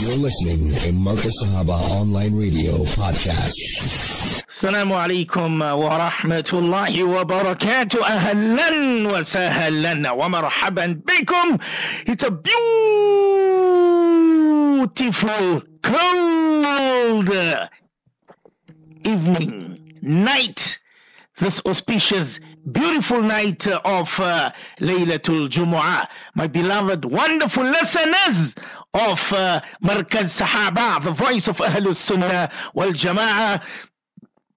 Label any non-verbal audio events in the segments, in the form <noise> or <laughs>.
You're listening to Markaz Sahaba Online Radio Podcast. السلام عليكم ورحمة الله وبركاته أهلا وسهلا ومرحبا بكم It's a beautiful cold evening, night this auspicious, beautiful night of uh, Laylatul Jumu'ah. My beloved, wonderful listeners of uh, Markaz Sahaba the voice of Ahlul Sunnah wal Jama'ah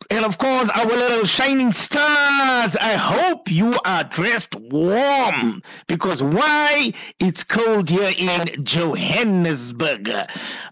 and of course, our little shining stars. I hope you are dressed warm because why? It's cold here in Johannesburg.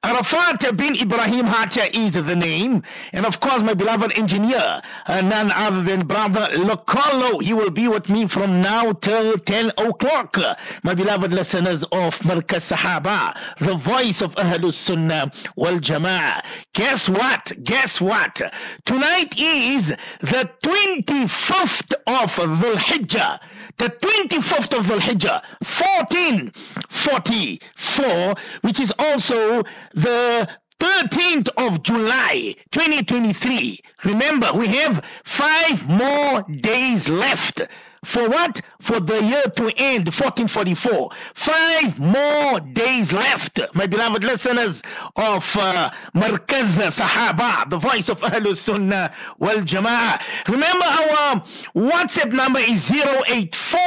Arafat bin Ibrahim Hatia is the name. And of course, my beloved engineer, uh, none other than brother Locolo. He will be with me from now till 10 o'clock. My beloved listeners of Markaz Sahaba, the voice of Ahlus Sunnah wal Jama'ah. Guess what? Guess what? Tonight, is the 25th of Dhul Hijjah. The 25th of Dhul Hijjah, 1444, which is also the 13th of July 2023. Remember, we have five more days left. For what? For the year to end, 1444. Five more days left, my beloved listeners of uh, Markaz Sahaba, the voice of Ahlul Sunnah wal Jama'ah. Remember, our WhatsApp number is 084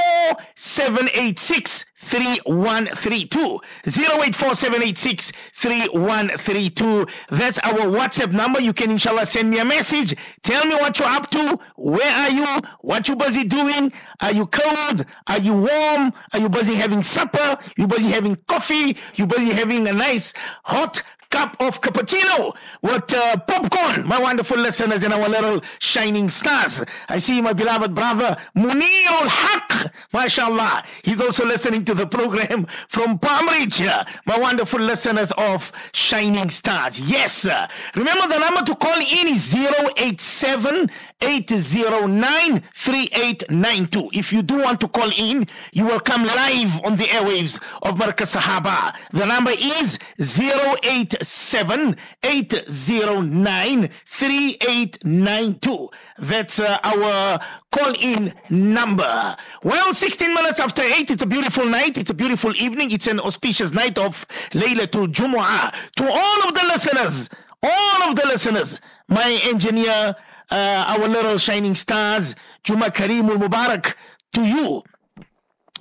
786 3132 084786 3132 that's our whatsapp number. You can inshallah send me a message. Tell me what you're up to. Where are you? What you busy doing? Are you cold are you warm are you busy having supper you busy having coffee you busy having a nice hot cup of cappuccino with uh, popcorn, my wonderful listeners and our little shining stars. I see my beloved brother Munir al Haq, mashallah. He's also listening to the program from Palm Ridge, my wonderful listeners of Shining Stars. Yes, sir. Remember the number to call in is 087 809 3892. If you do want to call in, you will come live on the airwaves of Markaz Sahaba. The number is 087 809 3892. That's uh, our call in number. Well, 16 minutes after 8, it's a beautiful night. It's a beautiful evening. It's an auspicious night of Laylatul Jumu'ah. To all of the listeners, all of the listeners, my engineer, uh, our little shining stars, Juma Kareemul Mubarak, to you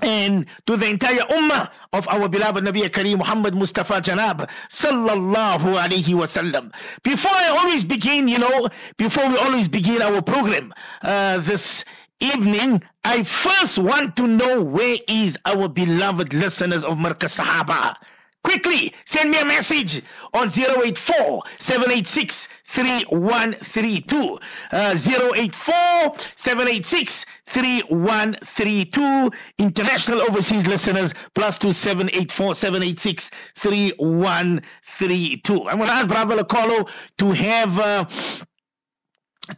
and to the entire ummah of our beloved Nabi Kareem Muhammad Mustafa Janab sallallahu alaihi wasallam. Before I always begin, you know, before we always begin our program uh, this evening, I first want to know where is our beloved listeners of Markaz Sahaba. Quickly send me a message on 084 786 3132. Uh, 084 786 3132. International overseas listeners plus 2784 786 3132. I'm going to ask Brother Lacolo to have. Uh,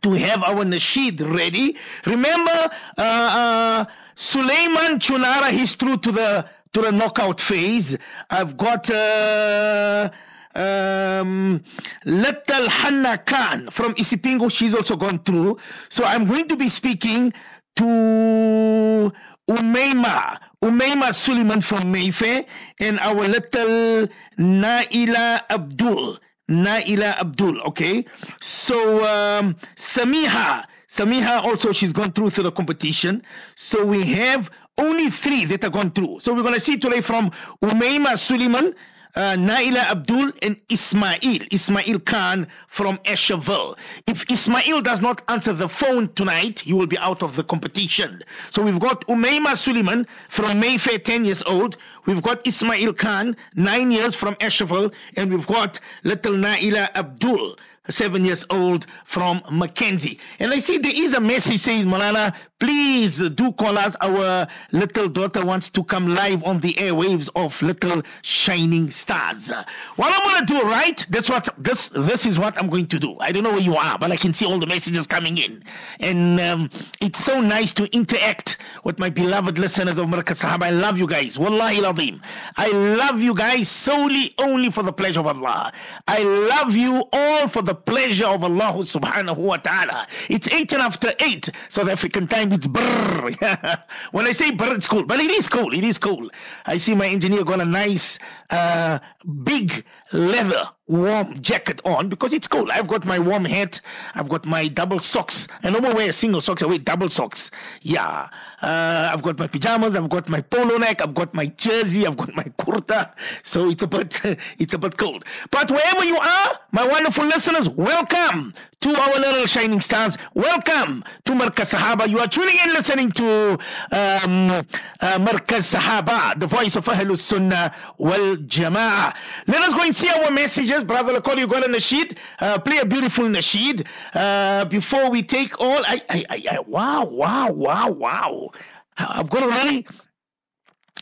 to have our nasheed ready. Remember, uh, uh, Suleiman Chunara, he's through to the to the knockout phase. I've got uh, um, Little Hanna Khan from Isipingo. She's also gone through. So I'm going to be speaking to Umayma, Umayma Suleiman from Mayfair, and our little Naila Abdul. Naila Abdul, okay? So, um, Samiha, Samiha also, she's gone through through the competition. So we have only three that have gone through. So we're going to see today from Umayma Suleiman, uh, Naila Abdul, and Ismail, Ismail Khan from Eshaville. If Ismail does not answer the phone tonight, he will be out of the competition. So we've got Umayma Suleiman from Mayfair, 10 years old. We've got Ismail Khan, 9 years from Eshaville. And we've got little Naila Abdul seven years old from Mackenzie. And I see there is a message saying, Malala, please do call us. Our little daughter wants to come live on the airwaves of Little Shining Stars. What I'm to do, right? That's what this this is what I'm going to do. I don't know where you are, but I can see all the messages coming in, and um, it's so nice to interact with my beloved listeners of Markaz Sahaba. I love you guys. Wallahi ladhim. I love you guys solely only for the pleasure of Allah. I love you all for the pleasure of Allah subhanahu wa ta'ala. It's 18 after 8 South African time. It's brrr. <laughs> when I say brrr, it's cool. But it is cool. It is cool. I see my engineer got a nice uh, big leather warm jacket on because it's cold. I've got my warm hat. I've got my double socks. I no more wear single socks. I wear double socks. Yeah. Uh, I've got my pajamas. I've got my polo neck. I've got my jersey. I've got my kurta. So it's a bit, <laughs> it's a bit cold. But wherever you are, my wonderful listeners, welcome to our little shining stars. Welcome to Markaz Sahaba. You are tuning in listening to um, uh, Sahaba, the voice of Ahlus Sunnah wal Jama'ah. Let us go and see our messages. Brother Lakoli, you got a nasheed. Uh, play a beautiful nasheed uh, before we take all. I, I, I, I, wow, wow, wow, wow. I've got already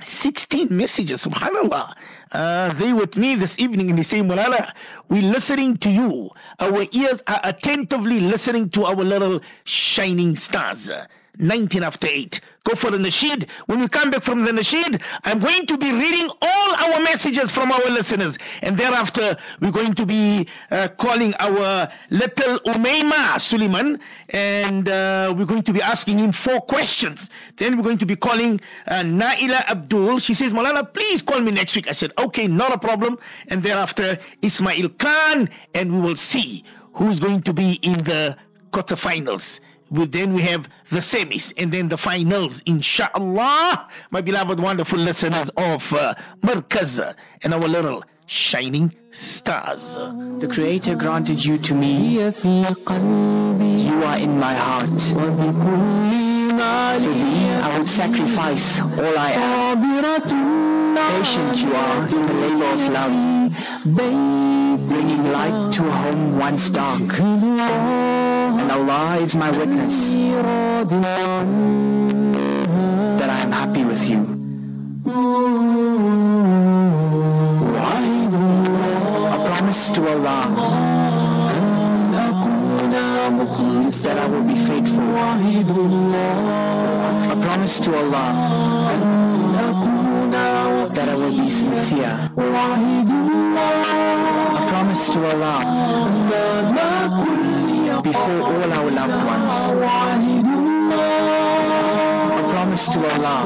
16 messages, subhanAllah. Uh, they with me this evening and they say, Mulala, we're listening to you. Our ears are attentively listening to our little shining stars. 19 after 8. Go for the nasheed. When we come back from the nasheed, I'm going to be reading all our messages from our listeners. And thereafter, we're going to be uh, calling our little Umayma Suleiman. And uh, we're going to be asking him four questions. Then we're going to be calling uh, Naila Abdul. She says, Malala, please call me next week. I said, okay, not a problem. And thereafter, Ismail Khan. And we will see who's going to be in the quarterfinals we, then we have the semis and then the finals, inshallah, my beloved, wonderful listeners of uh, Markaz and our little shining stars. The Creator granted you to me. You are in my heart. For thee, I will sacrifice all I am. Patient you are in the labor of love, bringing light to a home once dark and Allah is my witness that I am happy with you. A promise to Allah that I will be faithful. A promise to Allah that I will be sincere. A promise to Allah before all our loved ones. I promise to Allah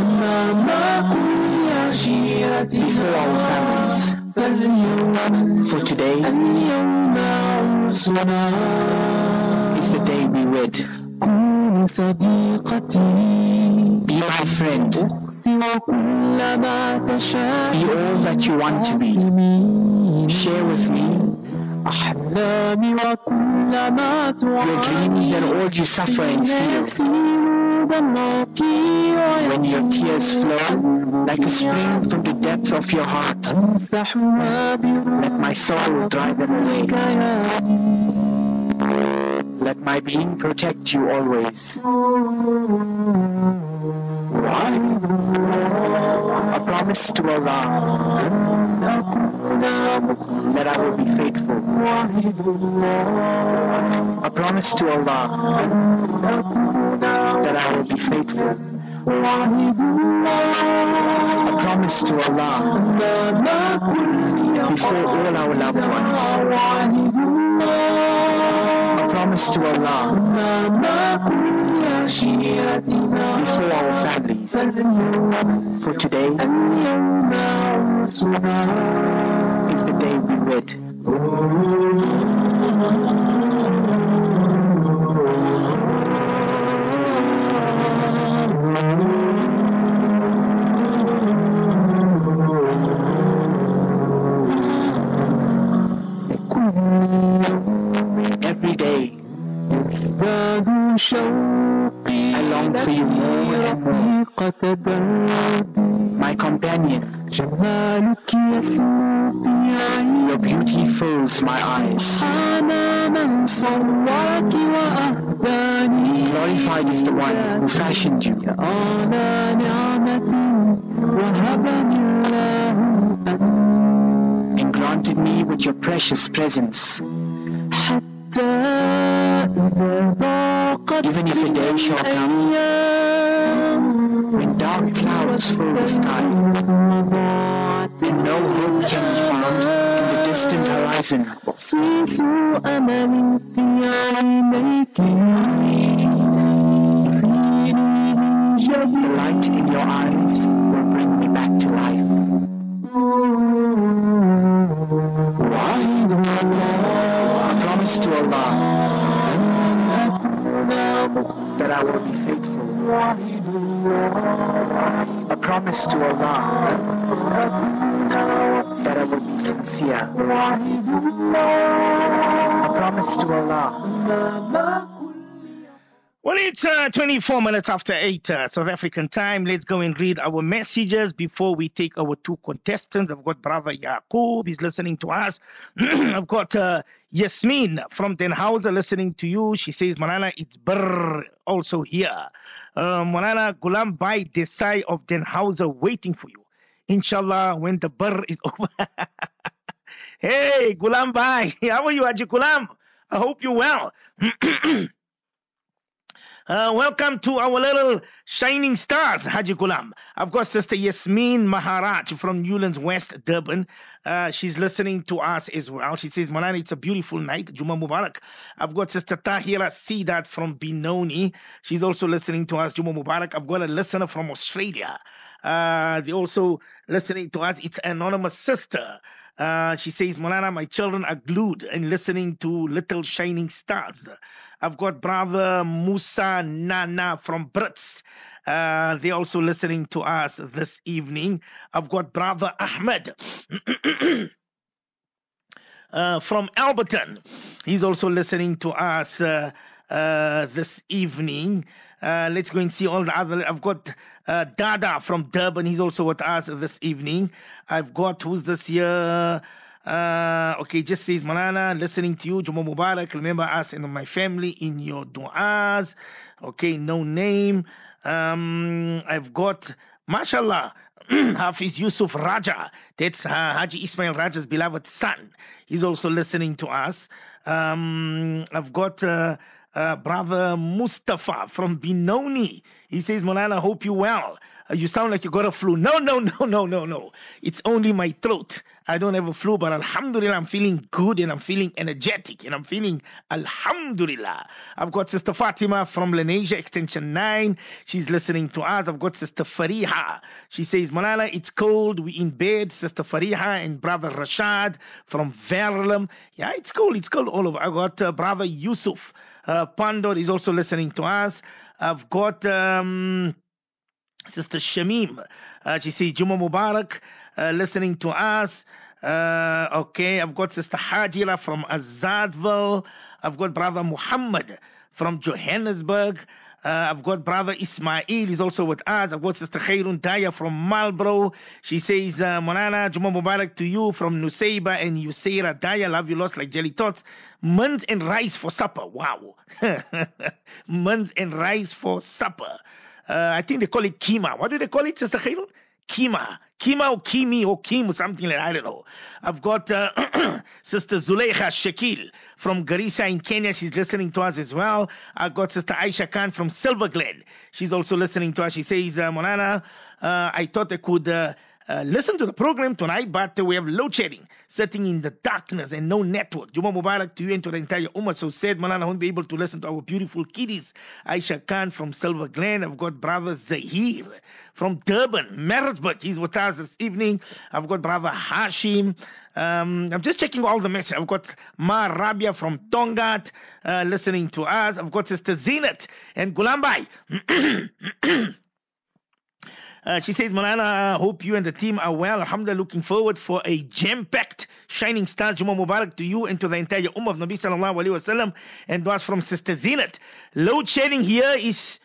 before our families. For today is the day we wed. Be my friend. Be all that you want to be. Share with me your dreams and all you suffer and feel. When your tears flow like a spring from the depth of your heart, let my soul dry them away. Let my being protect you always. Promise to Allah that I will be faithful. A promise to Allah that I will be faithful. A promise to Allah before all our loved ones. A promise to Allah before our families. For today is the day we wed. The one who fashioned you. And granted me with your precious presence. Even if a day shall come when dark clouds fill the sky and no hope can be found in the distant horizon. Light in your eyes will bring me back to life. I promise to Allah that I will be faithful. I promise to Allah that I will be sincere. I promise to Allah. Well, it's uh, 24 minutes after 8 uh, South African time. Let's go and read our messages before we take our two contestants. I've got Brother Yaqub, he's listening to us. <clears throat> I've got uh, Yasmin from Dannhauser listening to you. She says, Manana, it's brr also here. Uh, Manana Gulam Bai Desai of Dannhauser waiting for you. Inshallah, when the brr is <laughs> over. hey, Gulam Bai, <laughs> how are you, Haji Gulam? I hope you're well. <clears throat> Uh, welcome to our little shining stars, Haji Gulam. I've got Sister Yasmin Maharaj from Newlands West, Durban. Uh, she's listening to us as well. She says, Manani, it's a beautiful night. Juma Mubarak. I've got Sister Tahira Sidat from Benoni. She's also listening to us. Juma Mubarak. I've got a listener from Australia. Uh, they also listening to us. It's anonymous sister. Uh, she says, Malana, my children are glued and listening to Little Shining Stars. I've got brother Musa Nana from Brits. Uh, they're also listening to us this evening. I've got brother Ahmed. <clears throat> Uh, from Alberton. He's also listening to us uh, uh, this evening. Uh, let's go and see all the other. I've got uh, Dada from Durban. He's also with us this evening. I've got who's this year? Uh, okay, just says Malana, listening to you, Juma Mubarak. Remember us and my family in your du'as. Okay, no name. Um, I've got, mashallah, <clears throat> Hafiz Yusuf Raja. That's uh, Haji Ismail Raja's beloved son. He's also listening to us. Um, I've got uh, uh, brother Mustafa from Benoni. He says, Molana, hope you well. Uh, you sound like you got a flu. No, no, <laughs> no, no, no, no. It's only my throat. I don't have a flu, but Alhamdulillah, I'm feeling good and I'm feeling energetic and I'm feeling Alhamdulillah. I've got Sister Fatima from Lenasia Extension 9. She's listening to us. I've got Sister Fariha. She says, Malala, it's cold. We in bed. Sister Fariha and Brother Rashad from Verulam. Yeah, it's cold. It's cold all over. I got uh, Brother Yusuf. Uh, Pandor is also listening to us. I've got um, Sister Shamim. Uh, she says, Juma Mubarak, uh, listening to us. Uh, okay, I've got Sister Hajira from Azadville. I've got Brother Muhammad from Johannesburg. Uh, I've got brother Ismail, he's also with us. I've got sister Khairun Daya from Marlborough. She says, uh, Monana, Juma Mubarak to you from Nuseiba and Yuseira Daya. Love you lost like jelly tots. Muns and rice for supper. Wow. <laughs> Muns and rice for supper. Uh, I think they call it kima. What do they call it, Sister Khairun? Kima. Kima or Kimi or Kim or something like that. I don't know. I've got uh, <clears throat> Sister Zuleika Shakil from Garissa in Kenya. She's listening to us as well. I've got Sister Aisha Khan from Silver Glen. She's also listening to us. She says, uh, Monana, uh, I thought I could uh, uh, listen to the program tonight, but we have load shedding, sitting in the darkness and no network. Juma Mubarak to you and to the entire Ummah. So said, Malana, won't be able to listen to our beautiful kiddies. Aisha Khan from Silver Glen. I've got brother Zahir from Durban, Maritzburg. He's with us this evening. I've got brother Hashim. Um, I'm just checking all the messages. I've got Ma Rabia from Tongaat uh, listening to us. I've got Sister Zinat and Gulambai. <clears throat> Uh, she says, Malana, I hope you and the team are well. Alhamdulillah, looking forward for a jam-packed Shining Stars Juma Mubarak to you and to the entire Ummah of Nabi Sallallahu Alaihi Wasallam. And was from Sister Zinat. Load shedding here is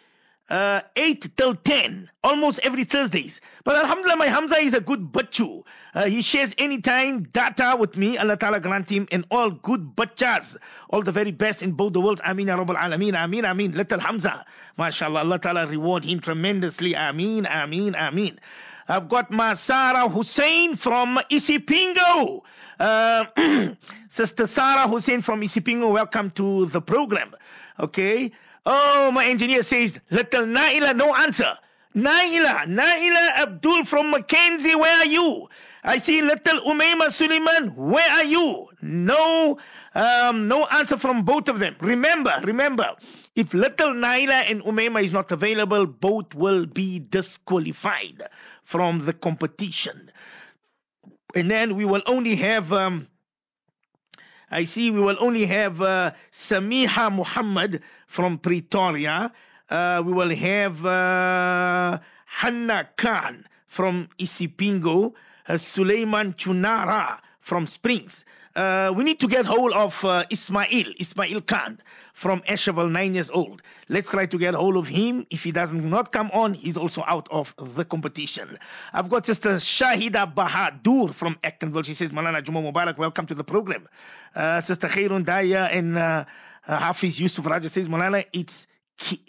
uh, 8 till 10, almost every Thursdays. But Alhamdulillah, my Hamza is a good bachu. Uh, he shares anytime data with me. Allah Ta'ala grant him and all good bachas. All the very best in both the worlds. Ameen ya Rabbal Alameen. Ameen, Ameen. Little Hamza. MashaAllah. Allah Ta'ala reward him tremendously. Ameen, Ameen, Ameen. I've got my Sarah Hussein from Isipingo. Uh, <clears throat> Sister Sarah Hussein from Isipingo, welcome to the program. Okay. Oh, my engineer says, little Naila, no answer. Naila, Naila Abdul from Mackenzie, where are you? I see little Umayma Suleiman, where are you? No, um, no answer from both of them. Remember, remember, if little Naila and Umayma is not available, both will be disqualified from the competition. And then we will only have, um, I see we will only have uh, Samiha Muhammad from Pretoria. Uh, we will have uh, Hanna Khan from Isipingo, uh, Suleiman Chunara from Springs. Uh, we need to get hold of uh, Ismail, Ismail Khan from Eshevel, nine years old. Let's try to get hold of him. If he does not come on, he's also out of the competition. I've got Sister Shahida Bahadur from Actonville. She says, Malana Juma Mubarak, welcome to the program. Uh, Sister Khairun Daya and uh, Hafiz Yusuf Raja says, Malana, it's ki-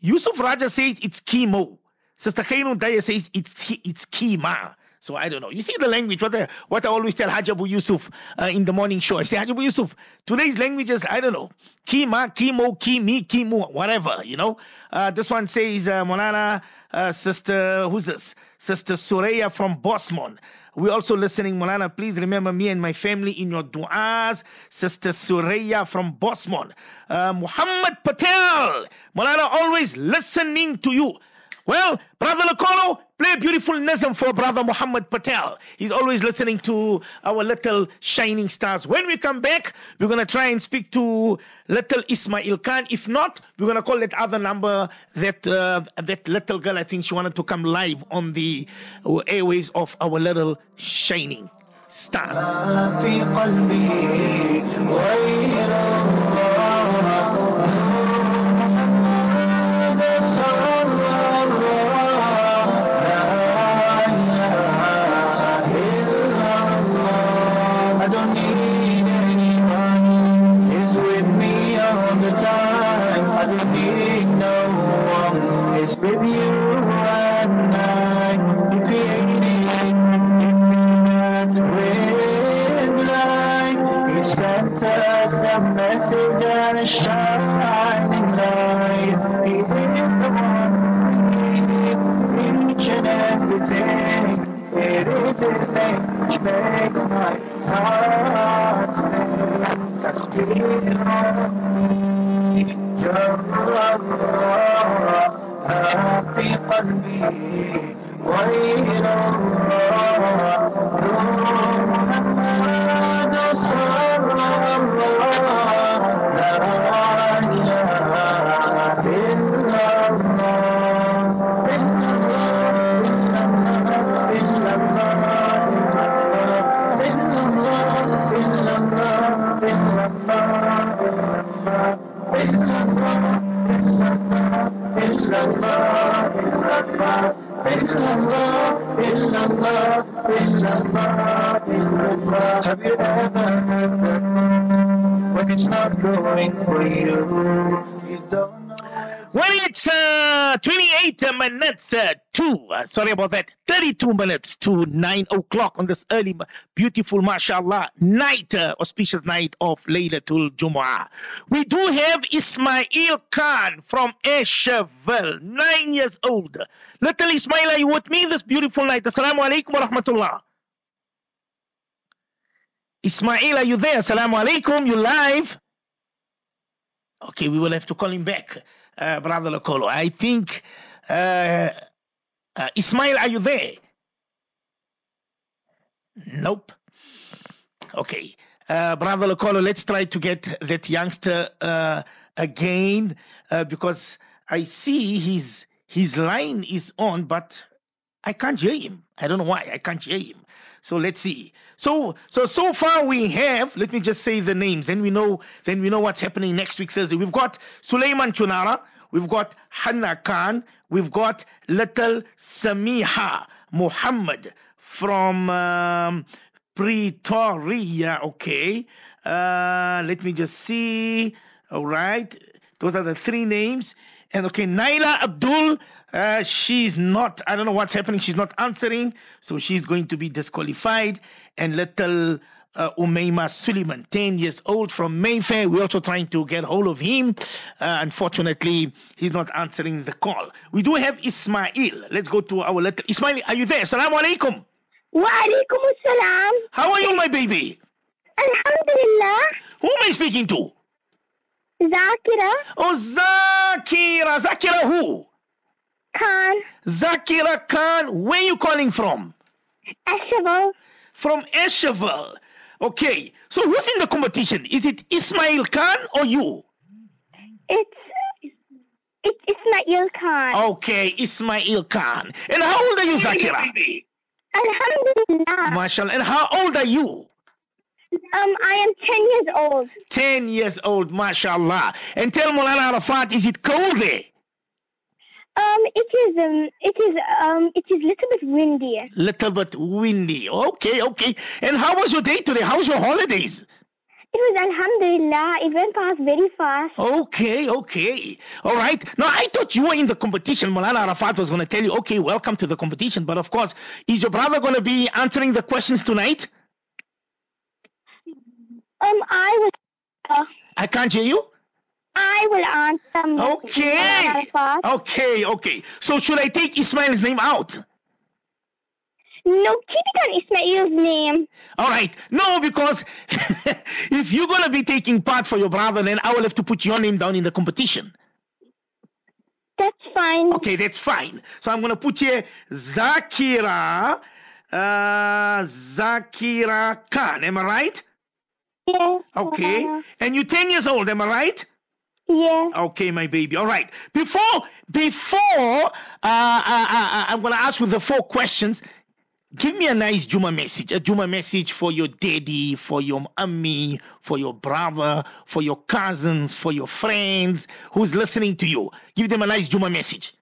Yusuf Raja says it's chemo. Sister Khairun Daya says it's it's kima. So I don't know. You see the language, what I, what I always tell Hajabu Yusuf uh, in the morning show. I say, Hajabu Yusuf, today's languages, I don't know. Kima, Kimo, kimi, kimu, whatever, you know. Uh, this one says, uh, Monana, uh, Sister, who's this? Sister Suraya from Bosmont. We're also listening, Molana. Please remember me and my family in your du'as. Sister Suraya from Bosmont. Uh, Muhammad Patel. Molana, always listening to you. Well, Brother Lakolo, play a beautiful nizam for Brother Muhammad Patel. He's always listening to our little shining stars. When we come back, we're going to try and speak to little Ismail Khan. If not, we're going to call that other number, that, uh, that little girl, I think she wanted to come live on the airwaves of our little shining stars. Uh, sorry about that, 32 minutes to 9 o'clock on this early, beautiful, mashallah, night, uh, auspicious night of Laylatul Jumu'ah. We do have Ismail Khan from Eshevel, nine years old. Little Ismail, are you with me this beautiful night? Assalamu alaikum wa rahmatullah. Ismail, are you there? Assalamu alaikum, you live? Okay, we will have to call him back uh, Brother Lokolo. I think, uh, uh, Ismail, are you there? Nope. Okay. Uh, Brother Lokolo, let's try to get that youngster uh, again uh, because I see his his line is on, but I can't hear him. I don't know why I can't hear him. So let's see. So so so far we have. Let me just say the names, then we know. Then we know what's happening next week Thursday. We've got Suleiman Chunara. We've got Hannah Khan, we've got little Samiha Muhammad from um, Pretoria. Okay. Uh, let me just see. All right. Those are the three names. And okay, Naila Abdul, uh, she's not, I don't know what's happening. She's not answering. So she's going to be disqualified. And little uh, Umayma Suleiman, 10 years old from Mayfair. We're also trying to get hold of him. Uh, unfortunately, he's not answering the call. We do have Ismail. Let's go to our little Ismail. Are you there? Assalamu alaikum. Wa alaikum assalam. How are you, my baby? Alhamdulillah. Who am I speaking to? Zakira Oh, Zakira. Zakira who? Khan Zakira Khan. Where are you calling from? Ashaval. From Eshevel. Okay. So who's in the competition? Is it Ismail Khan or you? It's it's Ismail Khan. Okay, Ismail Khan. And how old are you, Zakira? Alhamdulillah. Mashallah. And how old are you? Um, I am ten years old. 10 years old, mashallah. And tell Mulana Arafat, is it cold there? Um, it is um, it is um, it is little bit windy. Little bit windy. Okay, okay. And how was your day today? How was your holidays? It was Alhamdulillah. It went past very fast. Okay, okay. All right. Now, I thought you were in the competition. Mulana Arafat was going to tell you, okay, welcome to the competition. But of course, is your brother going to be answering the questions tonight? Um, I will. Uh, I can't hear you. I will answer. Okay. Okay, okay. So should I take Ismail's name out? No, keep it on Ismail's name. All right. No, because <laughs> if you're going to be taking part for your brother, then I will have to put your name down in the competition. That's fine. Okay, that's fine. So I'm going to put here Zakira, uh, Zakira Khan. Am I right? Yes. Okay. uh, And you're 10 years old. Am I right? Yes. Okay, my baby. All right. Before, before, uh, uh, uh, I'm going to ask you the four questions. Give me a nice Juma message, a Juma message for your daddy, for your mommy, for your brother, for your cousins, for your friends who's listening to you. Give them a nice Juma message.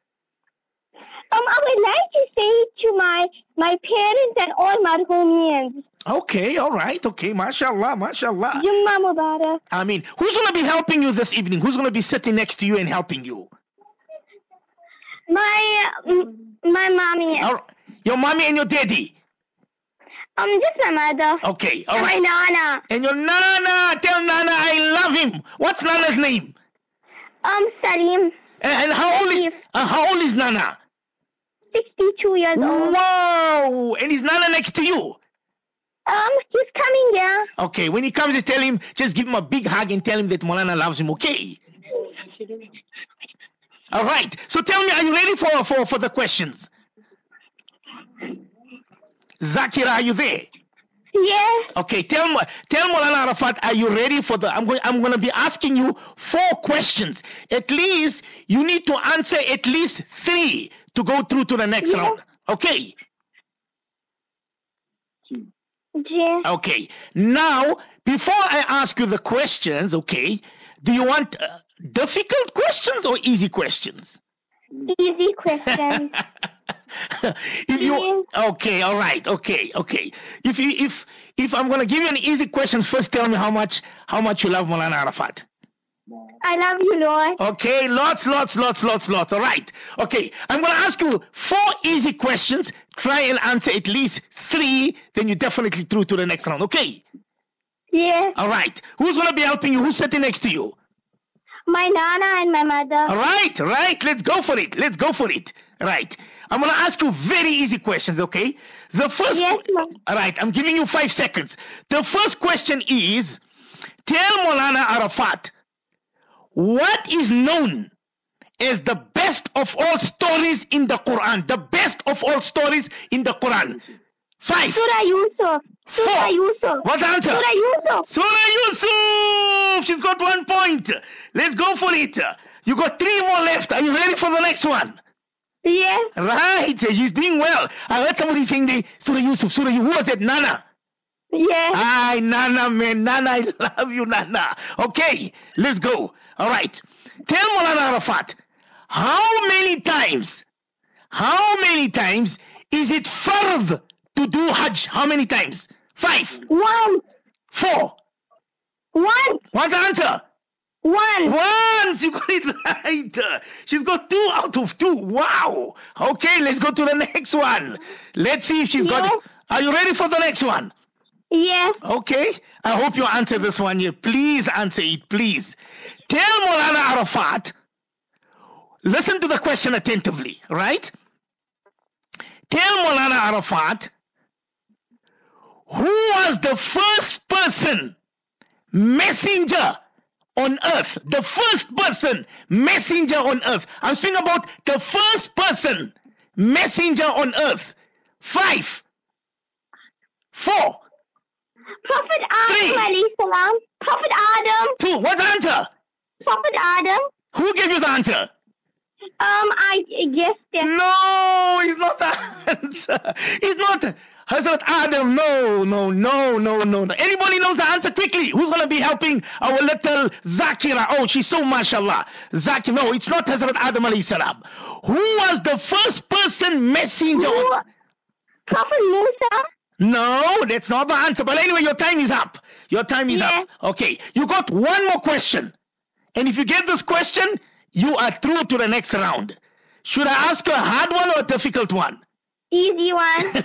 Um, I would like to say to my my parents and all Marhumians, Okay, all right, okay, mashallah, mashallah. Jumma Mubarak. I mean, who's going to be helping you this evening? Who's going to be sitting next to you and helping you? My my mommy, All right. Your mommy and your daddy. um, just my mother. Okay, all and right. my nana, And your Nana, tell Nana I love him. What's Nana's name? um, Salim, And, and how old is uh, how old is Nana? Sixty-two years old. Wow! And is Nana next to you? Um, he's coming here. Okay, when he comes, just tell him, just give him a big hug and tell him that Molana loves him. Okay. All right. So tell me, are you ready for for for the questions? Zakira, are you there? Yes. Okay, tell tell Molana Arafat, are you ready for the? I'm going. I'm going to be asking you four questions. At least you need to answer at least three to go through to the next Yeah. round. Okay. Yes. Okay. Now, before I ask you the questions, okay, do you want uh, difficult questions or easy questions? Easy questions. <laughs> if you okay, all right, okay, okay. If you if if I'm gonna give you an easy question, first tell me how much how much you love Molana Arafat. I love you, Lord. Okay, lots, lots, lots, lots, lots. All right. Okay, I'm going to ask you four easy questions. Try and answer at least three, then you're definitely through to the next round. Okay. Yes. All right. Who's going to be helping you? Who's sitting next to you? My nana and my mother. All right, right. Let's go for it. Let's go for it. Right. I'm going to ask you very easy questions, okay? The first Yes, ma'am. All right, I'm giving you 5 seconds. The first question is tell Molana Arafat what is known as the best of all stories in the Quran? The best of all stories in the Quran. 5 Surah Yusuf. Surah Four. Yusuf. What's the answer? Surah Yusuf. Surah Yusuf! She's got one point. Let's go for it. You got three more left. Are you ready for the next one? Yes. Right. She's doing well. I heard somebody saying the Surah Yusuf. Surah Yusuf. Who was that? Nana. Yeah. Hi, Nana, man. Nana, I love you, Nana. Okay, let's go. All right. Tell Molana Arafat, How many times? How many times is it fard to do Hajj? How many times? Five, One. four. One. What's the answer? One. Once you got it right. She's got two out of two. Wow. Okay, let's go to the next one. Let's see if she's got it. Are you ready for the next one? Yes. Okay. I hope you answer this one here. Please answer it, please. Tell Molana Arafat, listen to the question attentively, right? Tell Molana Arafat, who was the first person, messenger on earth? The first person, messenger on earth. I'm speaking about the first person, messenger on earth. Five, four, Prophet Adam salam. Prophet Adam. two. What's the answer? Prophet Adam. Who gave you the answer? Um, I guessed it. No, it's not the answer. It's not Hazrat Adam. No, no, no, no, no, no. Anybody knows the answer quickly? Who's going to be helping our little Zakira? Oh, she's so mashallah. Zakira. No, it's not Hazrat Adam alayhi salam. Who was the first person messenger? Who? Prophet Musa. No, that's not the answer. But anyway, your time is up. Your time is Yeah. up. Okay, you got one more question. And if you get this question, you are through to the next round. Should I ask a hard one or a difficult one? Easy one. <laughs>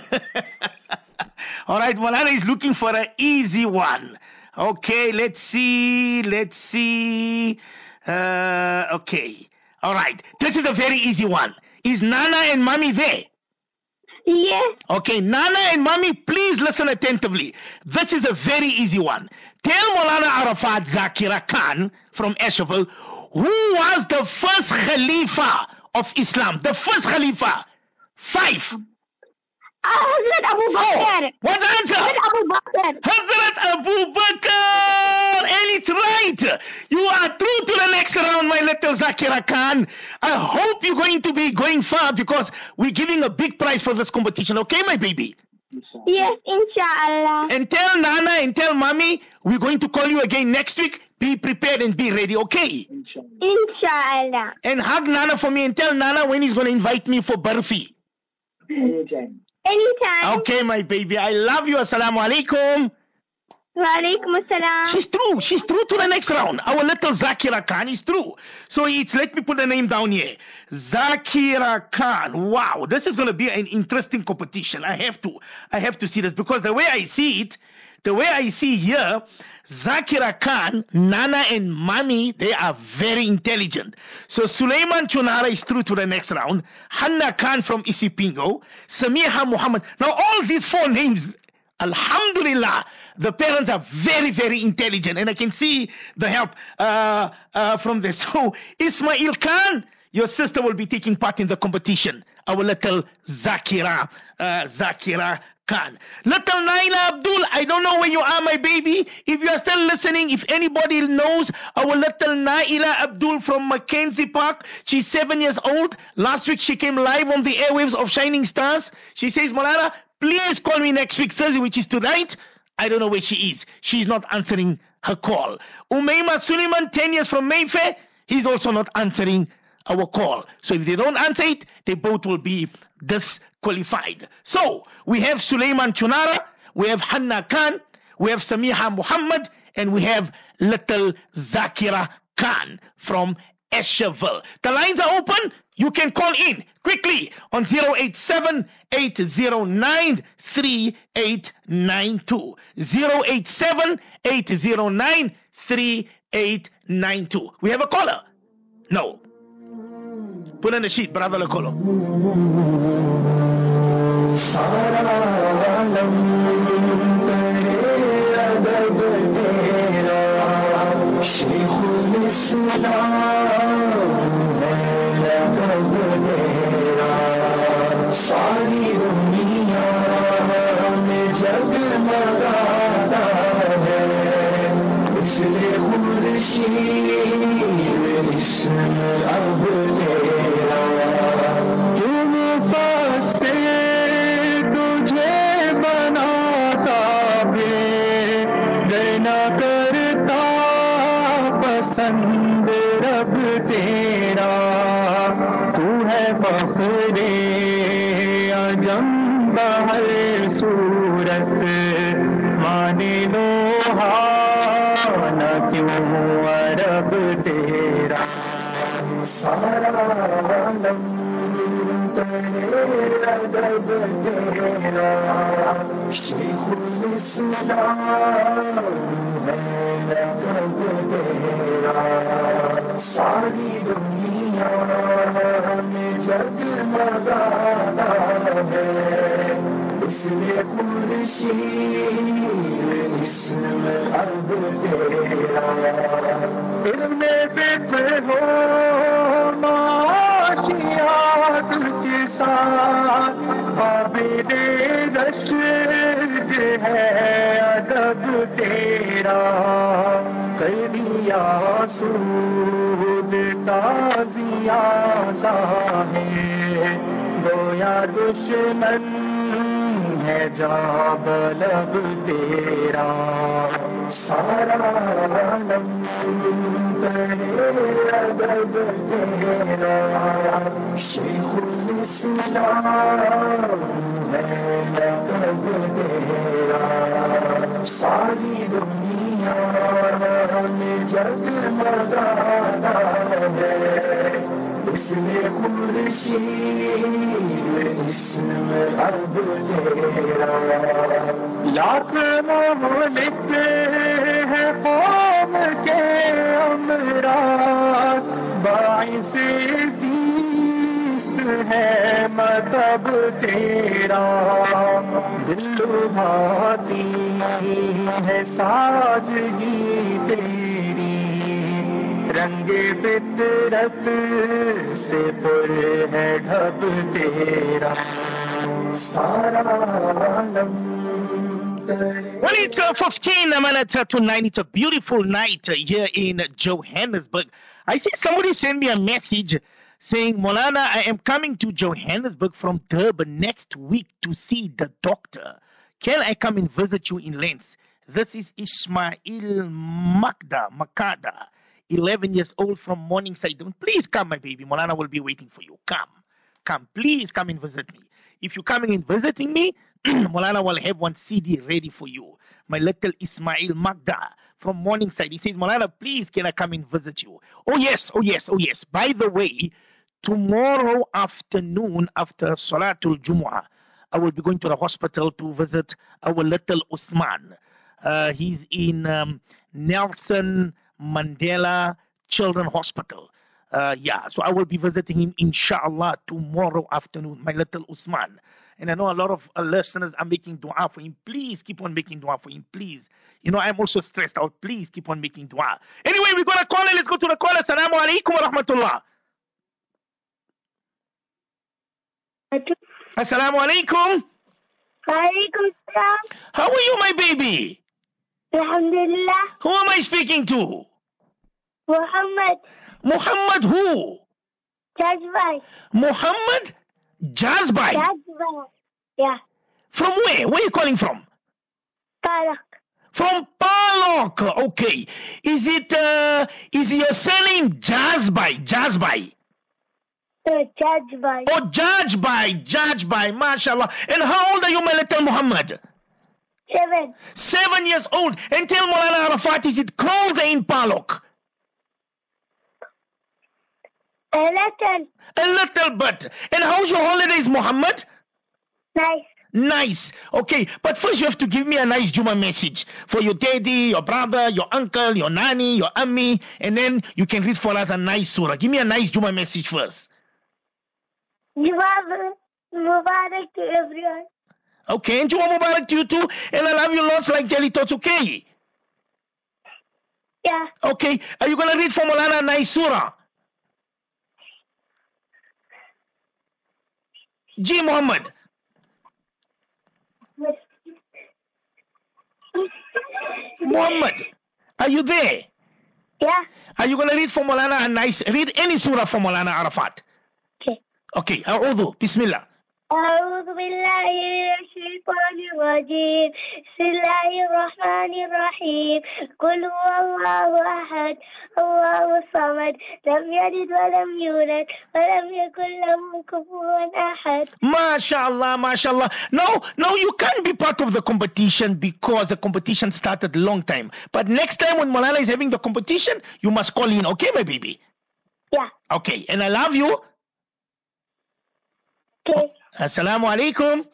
All right, Malana is looking for an easy one. Okay, let's see. Let's see. Uh, okay. All right. This is a very easy one. Is Nana and Mommy there? yes. Okay, Nana and Mommy, please listen attentively. This is a very easy one. Tell Molana Arafat Zakira Khan from Eshevel who was the first Khalifa of Islam. The first Khalifa. Five. Uh, Hazrat Abu Bakr. What's the answer? Hazrat Abu Bakr. Hazrat Abu Bakr! And it's right! You are through to the next round, my little Zakira Khan. I hope you're going to be going far because we're giving a big prize for this competition, okay, my baby? Yes, inshallah. And tell Nana and tell Mommy we're going to call you again next week. Be prepared and be ready, okay? Inshallah. And hug Nana for me and tell Nana when he's going to invite me for Barfi. Anytime. Okay, my baby. I love you. Assalamu alaikum. She's through. She's through to the next round. Our little Zakira Khan is through. So it's let me put the name down here. Zakira Khan. Wow, this is going to be an interesting competition. I have to, I have to see this because the way I see it, the way I see here, Zakira Khan, Nana and Mami, they are very intelligent. So Suleiman Chunara is through to the next round. Hanna Khan from Isipingo, Samiha Muhammad. Now all these four names, Alhamdulillah, the parents are very, very intelligent, and I can see the help uh, uh, from this. <laughs> So, Ismail Khan, your sister will be taking part in the competition. Our little Zakira, uh, Zakira Khan. Little Naila Abdul, I don't know where you are, my baby. If you are still listening, if anybody knows our little Naila Abdul from Mackenzie Park, she's seven years old. Last week she came live on the airwaves of Shining Stars. She says, Malala, please call me next week, Thursday, which is tonight. I don't know where she is. She's not answering her call. Umayma Suleiman, 10 years from Mayfair, he's also not answering our call. So if they don't answer it, they both will be disqualified. So we have Suleiman Chunara, we have Hanna Khan, we have Samiha Muhammad, and we have little Zakira Khan from Eshevel. The lines are open. You can call in quickly on 087 809 3892. 087 809 3892. We have a caller. No. Put on the sheet, brother ساری دنیا میں جگ مگاتا ہے۔ اس لیے خورشید اس میں اب شیخ الاسلام تیرا ساری دنیا میں جگ لگانا اس لیے قرشی اسم عرب تیرا علم بے ہو تیرا دیا سود تازیا سا ہے گویا دشمن ہے جا بلب تیرا سارا عالم ادب تیرا شیخ الاسلام ہے لقب تیرا ساری دنیا میں جگ مدا ہے اس نے خورشی اس میں اب تیرا لاکھ مہلک ہے قوم کے امراض، باعث है मतलब तेरा दिल भाती है सादगी तेरी रंगे फितरत से पुर है ढब तेरा सारा आलम Well, it's uh, 15 minutes to 9. It's a beautiful night uh, here in Johannesburg. I see somebody send me a message saying, Molana, I am coming to Johannesburg from Durban next week to see the doctor. Can I come and visit you in Lenz? This is Ismail Makda, Makada, 11 years old from Morningside. Please come, my baby. Molana will be waiting for you. Come. Come. Please come and visit me. If you're coming and visiting me, <clears throat> Molana will have one CD ready for you. My little Ismail Magda from Morningside. He says, Molana, please can I come and visit you? Oh, yes, oh, yes, oh, yes. By the way, tomorrow afternoon after Salatul Jumu'ah, I will be going to the hospital to visit our little Usman. Uh, he's in um, Nelson Mandela Children Hospital. Uh, yeah, so I will be visiting him, inshallah, tomorrow afternoon, my little Usman. And I know a lot of uh, listeners are making dua for him. Please keep on making dua for him, please. You know, I'm also stressed out. Please keep on making dua. Anyway, we're going to call it. Let's go to the caller. Assalamu alaikum wa rahmatullah. Assalamu alaikum. Walaikum salam. How are you, my baby? Alhamdulillah. Who am I speaking to? Muhammad Muhammad who? Jazbai. Muhammad Jazbai. Jazbai. Yeah. From where? Where are you calling from? Tarak. From Palok. Okay. Is it uh is your surname Jazbai? Jazbai. Uh, Jazbai. Oh Jajbai. Jajbai. MashaAllah. And how old are you, my little Muhammad? Seven. Seven years old. And tell Molana Arafat, is it cold in Palok? A little. A little bit. And how's your holidays, Muhammad? Nice. Nice. Okay, but first you have to give me a nice Juma message for your daddy, your brother, your uncle, your nanny, your ammi, and then you can read for us a nice surah. Give me a nice Juma message first. Jawab Mubarak to everyone. Okay, and Juma Mubarak to you too, and I love you lots like jelly tots, okay? Yeah. Okay, are you gonna read for Molana a nice surah? G. Muhammad. Muhammad, are you there? Yeah. Are you gonna read for Molana a nice read any surah for Molana Arafat? Okay, أعوذ بسم الله أعوذ بالله من الشيطان الرجيم بسم الله الرحمن الرحيم قل هو الله أحد الله الصمد لم يلد ولم يولد ولم يكن له كفوا أحد ما شاء الله ما شاء الله no no you can't be part of the competition because the competition started long time. But next time when Molana is having the competition you must call in. Okay my baby? Yeah. Okay and I love you. Okay. Assalamu alaikum.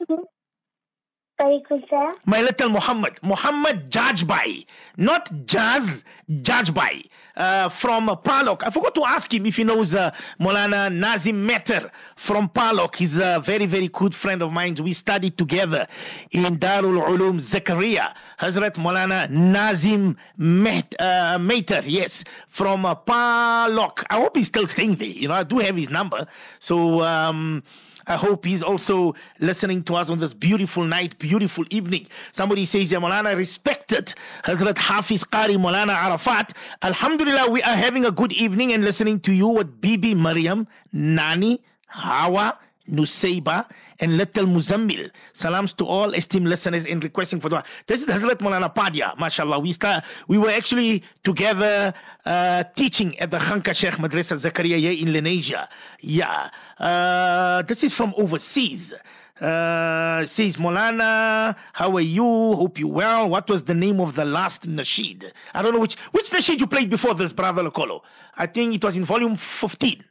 My little Muhammad, Muhammad Jajbai, not Jazz, Jajbai, uh, from Palok. I forgot to ask him if he knows uh, Molana Nazim Meter from Palok. He's a very, very good friend of mine. We studied together in Darul Ulum Zakaria. Hazrat Molana Nazim Met, uh, Meter, yes, from uh, Palok. I hope he's still staying there. You know, I do have his number. So, um, I hope he's also listening to us on this beautiful night, beautiful evening. Somebody says, Ya Molana, respected Hazrat Hafiz Qari Molana Arafat. Alhamdulillah, we are having a good evening and listening to you with Bibi Maryam, Nani, Hawa, Nusayba, and little Muzammil. Salams to all esteemed listeners in requesting for dua. This is Hazrat Molana Padia, mashallah. We start, we were actually together uh, teaching at the Khanka Sheikh Madrasa Zakaria in Lenasia. Yeah. Uh, this is from overseas. Uh, says Molana, how are you? Hope you well. What was the name of the last nasheed? I don't know which which nasheed you played before this, brother Lokolo. I think it was in volume 15.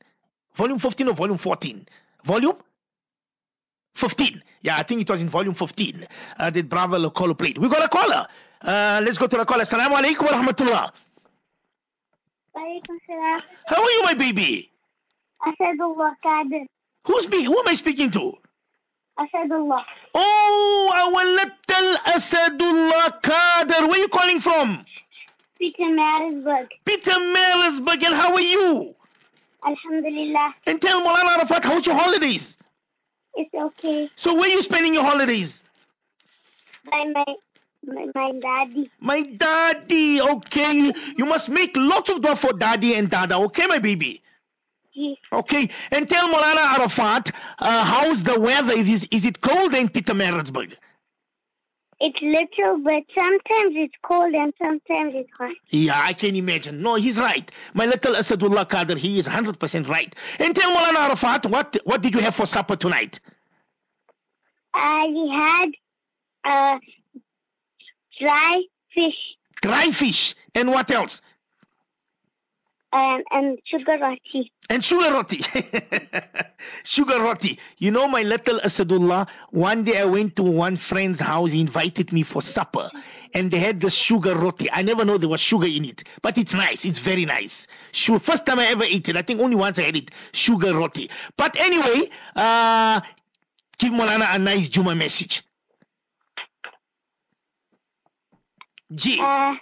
Volume 15 or volume 14? Volume 15. Yeah, I think it was in volume 15 uh, that brother Lokolo played. We got a caller. Uh, let's go to the caller. Assalamu alaikum wa rahmatullah. How are you, my baby? Asadullah Qadir. Who's me? Who am I speaking to? Asadullah. Oh, our little Asadullah Kader. Where are you calling from? Pietermaritzburg. Peter Marisburg. And how are you? Alhamdulillah. And tell Molana Arafat, how's your holidays? It's okay. So where are you spending your holidays? By my, my, my daddy. My daddy. Okay. You must make lots of dua for daddy and dada. Okay, my baby? Okay. And tell Molana Arafat, uh, how's the weather? Is, is it cold in Pietermaritzburg? It's little, but sometimes it's cold and sometimes it's hot. Yeah, I can imagine. No, he's right. My little Asadullah Kader, he is 100% right. And tell Molana Arafat, what, what did you have for supper tonight? I had uh, dry fish Dry fish. And what else? Um, and sugar roti. And sugar roti. <laughs> sugar roti. You know, my little Asadullah, one day I went to one friend's house, he invited me for supper, and they had this sugar roti. I never know there was sugar in it, but it's nice. It's very nice. Sure. First time I ever ate it. I think only once I had it. Sugar roti. But anyway, uh, give Molana a nice Juma message. G. Uh,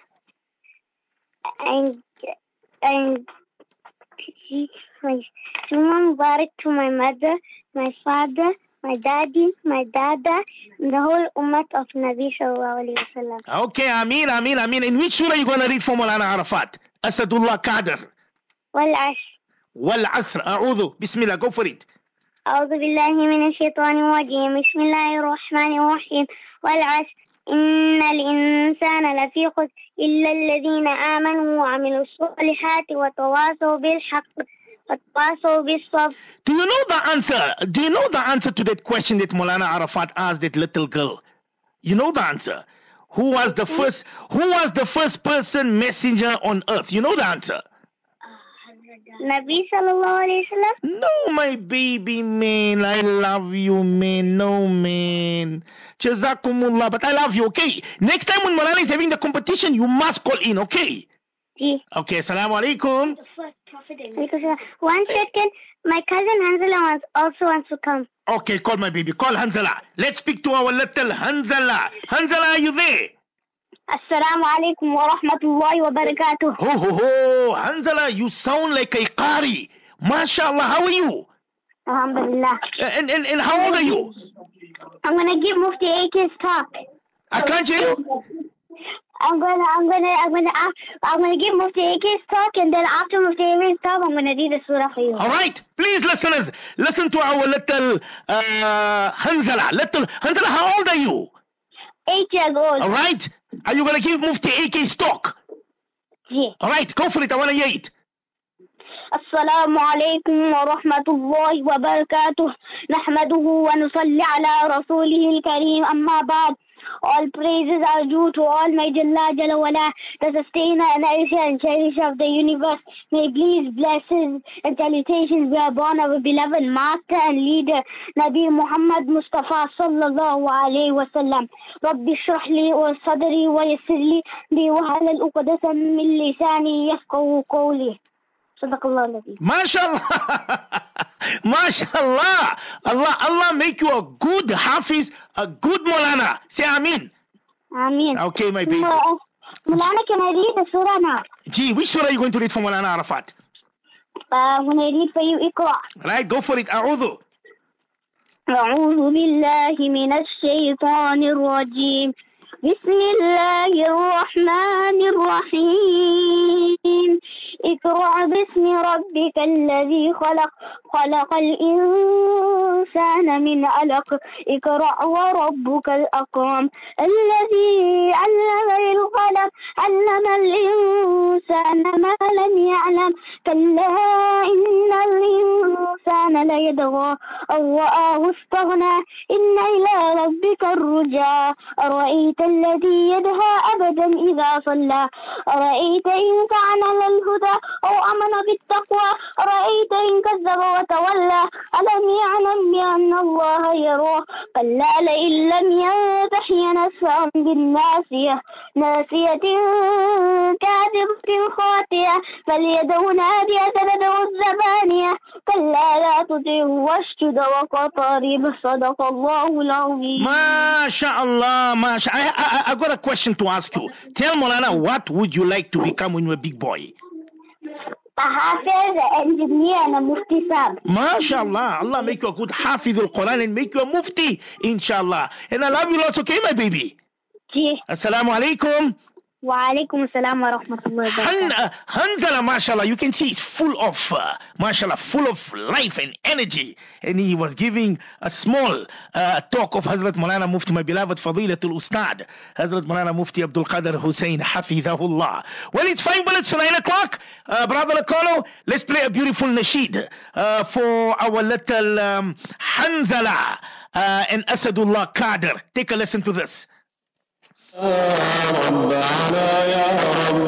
and and my Juma Mubarak to my mother, my father, my daddy, my dada, and the whole ummah of Nabi Sallallahu Alaihi Wasallam. Okay, Amin, Amin, Amin. In which surah are you going to read for Molana Arafat? Asadullah Kader. والعشر والعصر أعوذ بسم الله go for it أعوذ بالله من الشيطان الرجيم بسم الله الرحمن الرحيم والعصر إن الإنسان لفي خسر إلا الذين آمنوا وعملوا الصالحات وتواصوا بالحق وتواصوا بالصبر Do you know the answer? Do you know the answer to that question that Molana Arafat asked that little girl? You know the answer. Who was the first who was the first person messenger on earth? You know the answer. Nabi Sallallahu Alaihi Wasallam No, my baby man. I love you, man. No, man. Jazakumullah. But I love you, okay? Next time when Molana is having the competition, you must call in, okay? Okay, assalamu alaikum. Because, One second, my cousin Hanzala wants, also wants to come. Okay, call my baby. Call Hanzala. Let's speak to our little Hanzala. Hanzala, are you there? Assalamu alaikum wa rahmatullahi wa barakatuh. Ho, ho, ho. Hanzala, you sound like a Qari. MashaAllah, how are you? Alhamdulillah. And, and, and how old are you? I'm gonna give Mufti AK his talk. I can't hear you. I'm gonna, I'm gonna, I'm gonna, uh, I'm gonna give Mufti AK's talk, and then after Mufti AK's talk, I'm gonna read the surah for you. All right, please, listeners, listen to our little uh, Hanzala. Little Hanzala, how old are you? Eight years old. All right, are you gonna give Mufti AK's talk? Yeah. All right, go for it. I wanna hear it. السلام عليكم ورحمة الله وبركاته نحمده ونصلي على رسوله الكريم أما بعد All praises are due to Almighty Allah Jalla wala, the sustainer and nourisher and cherisher of the universe. May please blessings and salutations be upon our beloved master and leader, Nabi Muhammad Mustafa sallallahu alayhi wa sallam. رب اشرح لي صدري ويسر لي بي وهل عقدة من لساني يفقهوا قولي صدق الله العظيم MashaAllah. <laughs> MashaAllah. Allah, Allah make you a good Hafiz, a good Molana. Say Amin. آمين Okay, my baby. Mul- Mulana, can I read the surah now? Gee, which surah are you going to read from Molana Arafat? Uh, I'm going to read for you Iqra. Right, go for it. A'udhu. أعوذ بالله من الشيطان الرجيم بسم الله الرحمن الرحيم. اقرأ باسم ربك الذي خلق خلق الإنسان من علق. اقرأ وربك الأكرم. الذي علم بالقلم علم الإنسان ما لم يعلم. كلا إن الإنسان ليدغى. أن رآه استغنى. إن إلى ربك الرجعى. أرأيت الذي يدهى أبدا إذا صلى. أرأيت إن كان على الهدى أو أمن بالتقوى؟ أرأيت إن كذب وتولى؟ ألم يعلم بأن الله يروه كلا لئن لم ينتح ينسفا بالناسية. ناسية كاذبة خاطئة. فليدعو نادية تدعو الزبانية. كلا لا تطعه واسجد واقترب صدق الله العظيم. MashaAllah. Masha. I, I, I got a question to ask you. Tell Molana, what would you like to become when you're a big boy? a hafiz, an engineer, and a mufti sab. MashaAllah. Allah make you a good Hafiz al Quran and make you a Mufti, inshallah. And I love you lots, okay, my baby? Ji. Assalamu alaikum. Wa alaikum assalam wa rahmatullahi wa uh, Hanzala, mashallah, you can see it's full of, uh, mashallah, full of life and energy. And he was giving a small uh, talk of Hazrat Mulana Mufti, my beloved Fadilatul Ustad, Hazrat Mulana Mufti Abdul Qadir Hussein, Hafidahullah. Well, it's five minutes to nine o'clock. Uh, Brother Lakolo, let's play a beautiful nasheed uh, for our little um, Hanzala uh, and Asadullah Qadir. Take a listen to this. رب على يا رب.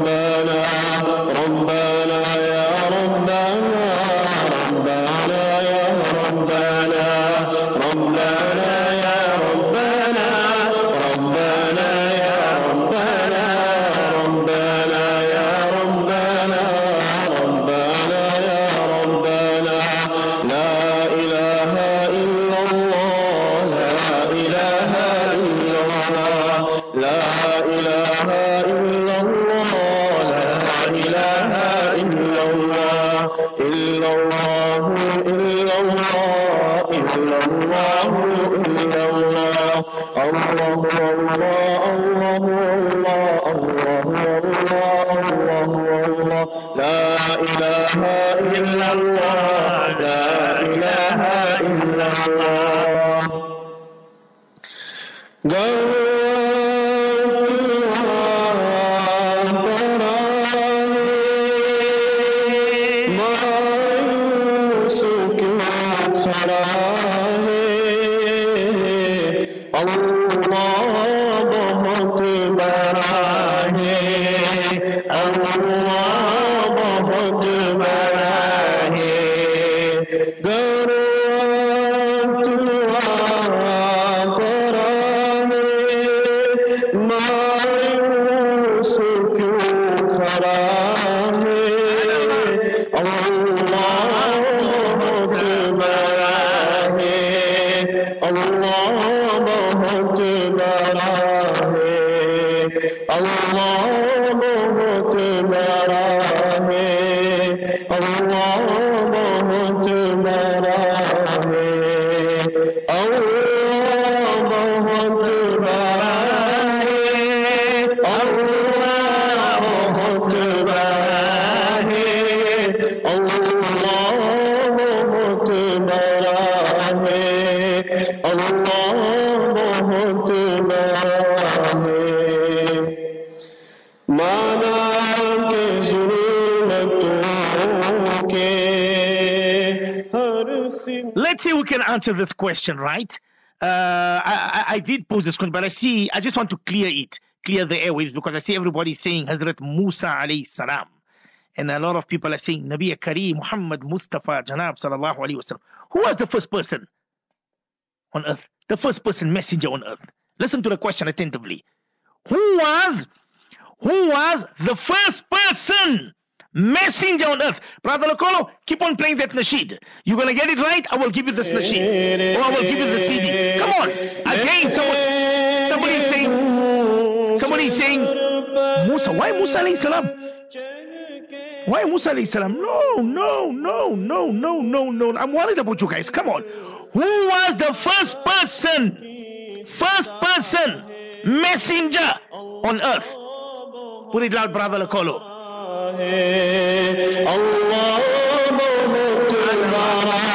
Allah Allah answer this question, right? Uh, I, I, did pose this question, but I see, I just want to clear it, clear the airwaves, because I see everybody saying Hazrat Musa alayhi salam. And a lot of people are saying Nabi Kareem Muhammad Mustafa Janab sallallahu alayhi wasallam. Who was the first person on earth? The first person messenger on earth. Listen to the question attentively. Who was, who was the first person messenger on earth? Brother Lokolo, keep on playing that nasheed. You're gonna get it right, I will give you this nasheed. Or I will give you the CD. Come on. Again, someone, somebody's saying, somebody's saying, Musa, why Musa alayhi salam? Why Musa alayhi salam? No, no, no, no, no, no, no. I'm worried about you guys. Come on. Who was the first person, first person, messenger on earth? Put it loud, brother Lakolo. ہے۔ اللہ بہت اللہ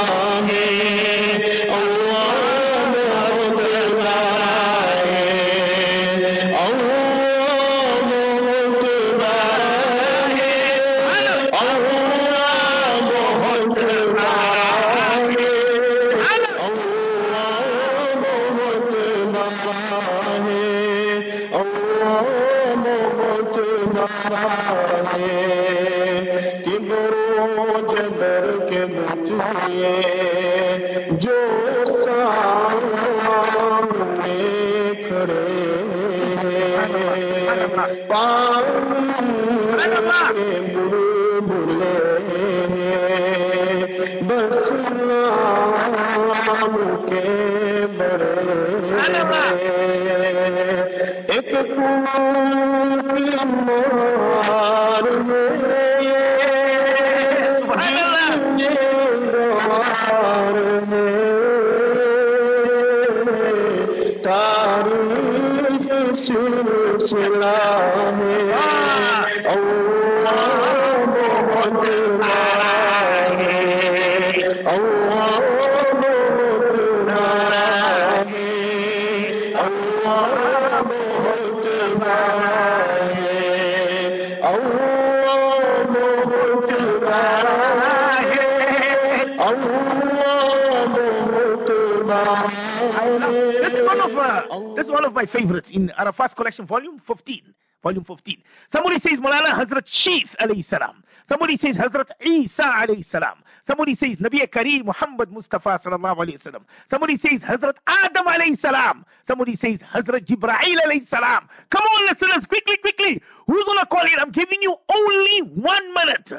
my favorites in Arafat's collection, volume 15. Volume 15. Somebody says Mulana Hazrat Sheeth alayhi salam. Somebody says Hazrat Isa alayhi salam. Somebody says Nabi Kareem Muhammad Mustafa sallallahu alayhi wasallam. Somebody says Hazrat Adam alayhi salam. Somebody says Hazrat Jibreel alayhi salam. Come on, listeners, quickly, quickly. Who's gonna call in? I'm giving you only one minute.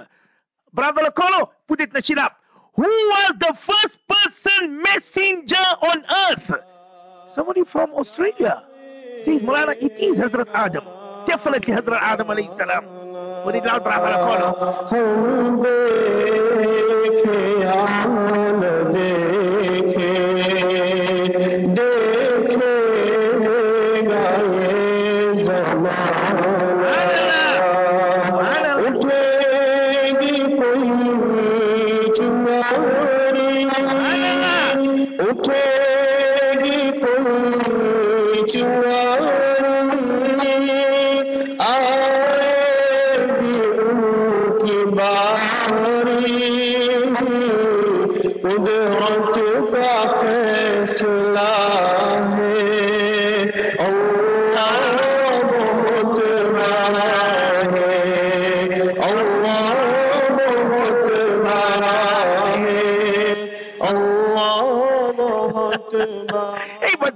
Brother Lakolo, put it Nashid up. Who was the first person messenger on earth? Somebody from Australia. Says Mulana, it is Hazrat Adam. Definitely Hazrat Adam salam. Put it loud.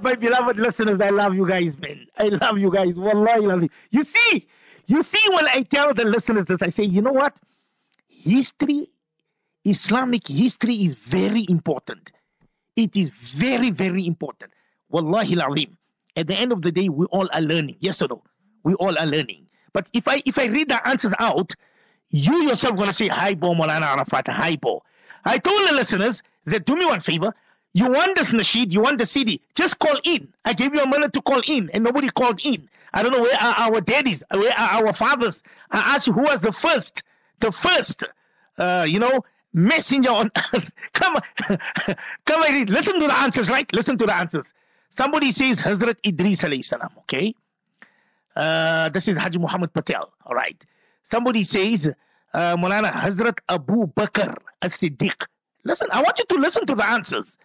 My beloved listeners, I love you guys, man. I love you guys. Wallahi, love you. You see, you see, when I tell the listeners this, I say, you know what? History, Islamic history is very important. It is very, very important. Wallahi lazim. At the end of the day, we all are learning. Yes or no? We all are learning. But if I if I read the answers out, you yourself gonna say, Hi Bo Molana Arafat, hi Bo. I told the listeners that do me one favor. You want this nasheed, you want the CD, just call in. I gave you a minute to call in, and nobody called in. I don't know where are our daddies, where are our fathers. I asked you who was the first, the first, uh, you know, messenger on earth. come <laughs> come on, <laughs> listen to the answers, right? Listen to the answers. Somebody says Hazrat Idris alayhi salam, okay? Uh, this is Haji Muhammad Patel. All right. Somebody says, uh, Mulana Hazrat Abu Bakr as Siddiq. Listen, I want you to listen to the answers.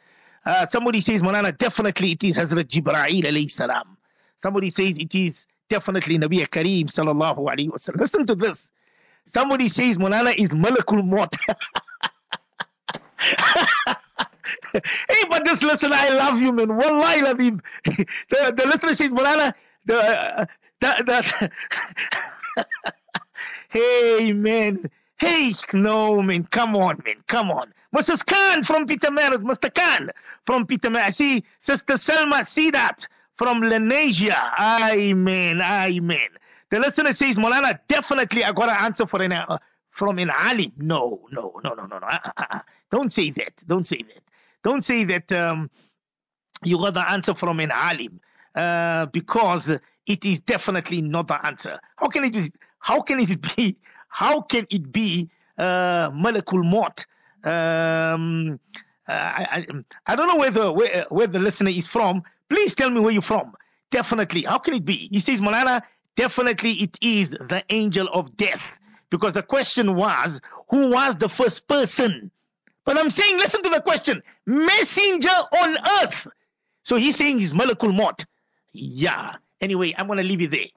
Uh, somebody says, Mulana, definitely it is Hazrat Jibra'il alayhi salam. Somebody says it is definitely Nabi Kareem sallallahu alayhi wasallam. Listen to this. Somebody says Mulana is Malakul Maut. <laughs> hey, but this listener, I love you, man. Wallahi. <laughs> The, the listener says, Mulana, the, uh, the, the <laughs> hey, man. Hey, no, man. Come on, man. Come on. Mrs. Khan from Peter Maris. Mr. Khan from Peter Maris. See, Sister Selma, see that from Lenasia. Amen, amen. The listener says, Molana, definitely I got an answer for an, uh, from an alim. No, no, no, no, no, no. Uh, uh, uh. Don't say that. Don't say that. Don't say that um, you got the answer from an alim because it is definitely not the answer. How can it? How can it be? How can it be uh, Malakul Maut? Um, uh, I, I, I don't know where the where, where the listener is from. Please tell me where you're from. Definitely. How can it be? He says, Malana, definitely it is the angel of death. Because the question was, who was the first person? But I'm saying, listen to the question messenger on earth. So he's saying he's Malakul Maut. Yeah. Anyway, I'm going to leave it there.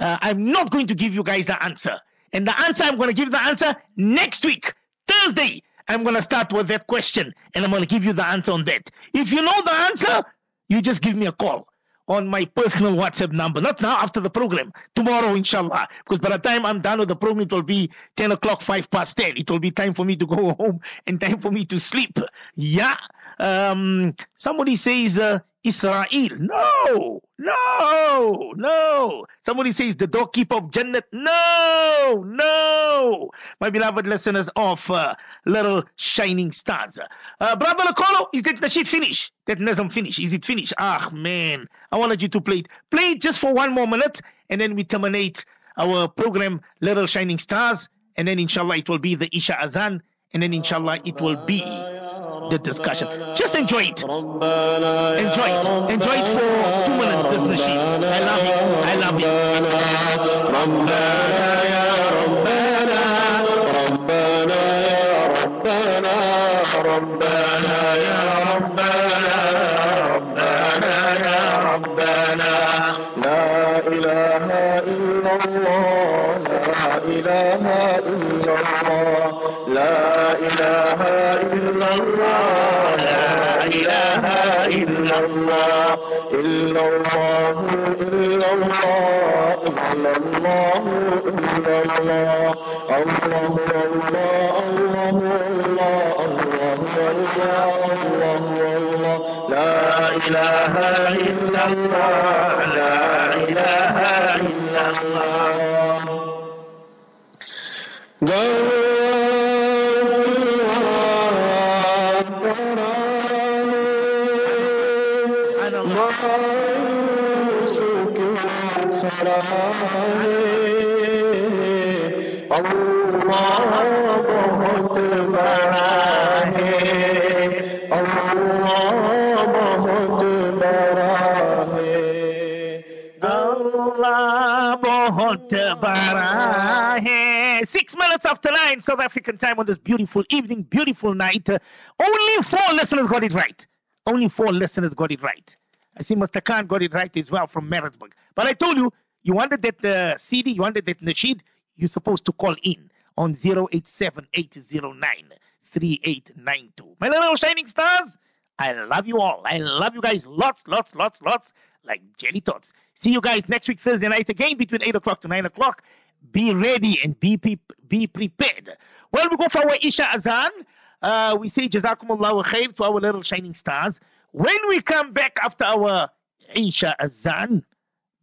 Uh, I'm not going to give you guys the answer. And the answer, I'm going to give the answer next week, Thursday. I'm going to start with that question and I'm going to give you the answer on that. If you know the answer, you just give me a call on my personal WhatsApp number. Not now, after the program. Tomorrow, inshallah. Because by the time I'm done with the program, it will be 10 o'clock, 5 past 10. It will be time for me to go <laughs> home and time for me to sleep. Yeah. Um, somebody says, uh, Israel. No, no, no. Somebody says the doorkeeper of Jannat. No, no. My beloved listeners of uh, Little Shining Stars. Uh, Brother Lacolo, is that Nasheed finished? That Nazam finish? Is it finished? Ah, man. I wanted you to play it. Play it just for one more minute and then we terminate our program, Little Shining Stars. And then inshallah it will be the Isha Azan. And then inshallah it will be the discussion. Just enjoy it. Enjoy it. Enjoy it for two minutes, this machine. I love you. I love you. ربنا يا ربنا ربنا يا ربنا لا إله إلا الله لا إله إلا الله لا إله إلا الله لا إله إلا الله إلا الله إلا الله إلا الله إلا الله الله الله الله الله الله الله الله لا إله إلا الله لا إله إلا الله Allah Six minutes after nine, South African time on this beautiful evening, beautiful night. Uh, only four listeners got it right. Only four listeners got it right. I see Mr. Khan got it right as well from Maritzburg. But I told you, you wanted that uh, CD, you wanted that Nasheed, you're supposed to call in on 087809 3892. My little shining stars, I love you all. I love you guys lots, lots, lots, lots, like jelly tots. See you guys next week, Thursday night, again between 8 o'clock to 9 o'clock. Be ready and be, be prepared. Well, we go for our Isha Azan. Uh, we say Jazakumullah khair to our little shining stars. When we come back after our Isha Azan,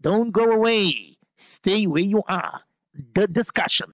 don't go away. Stay where you are. The discussion.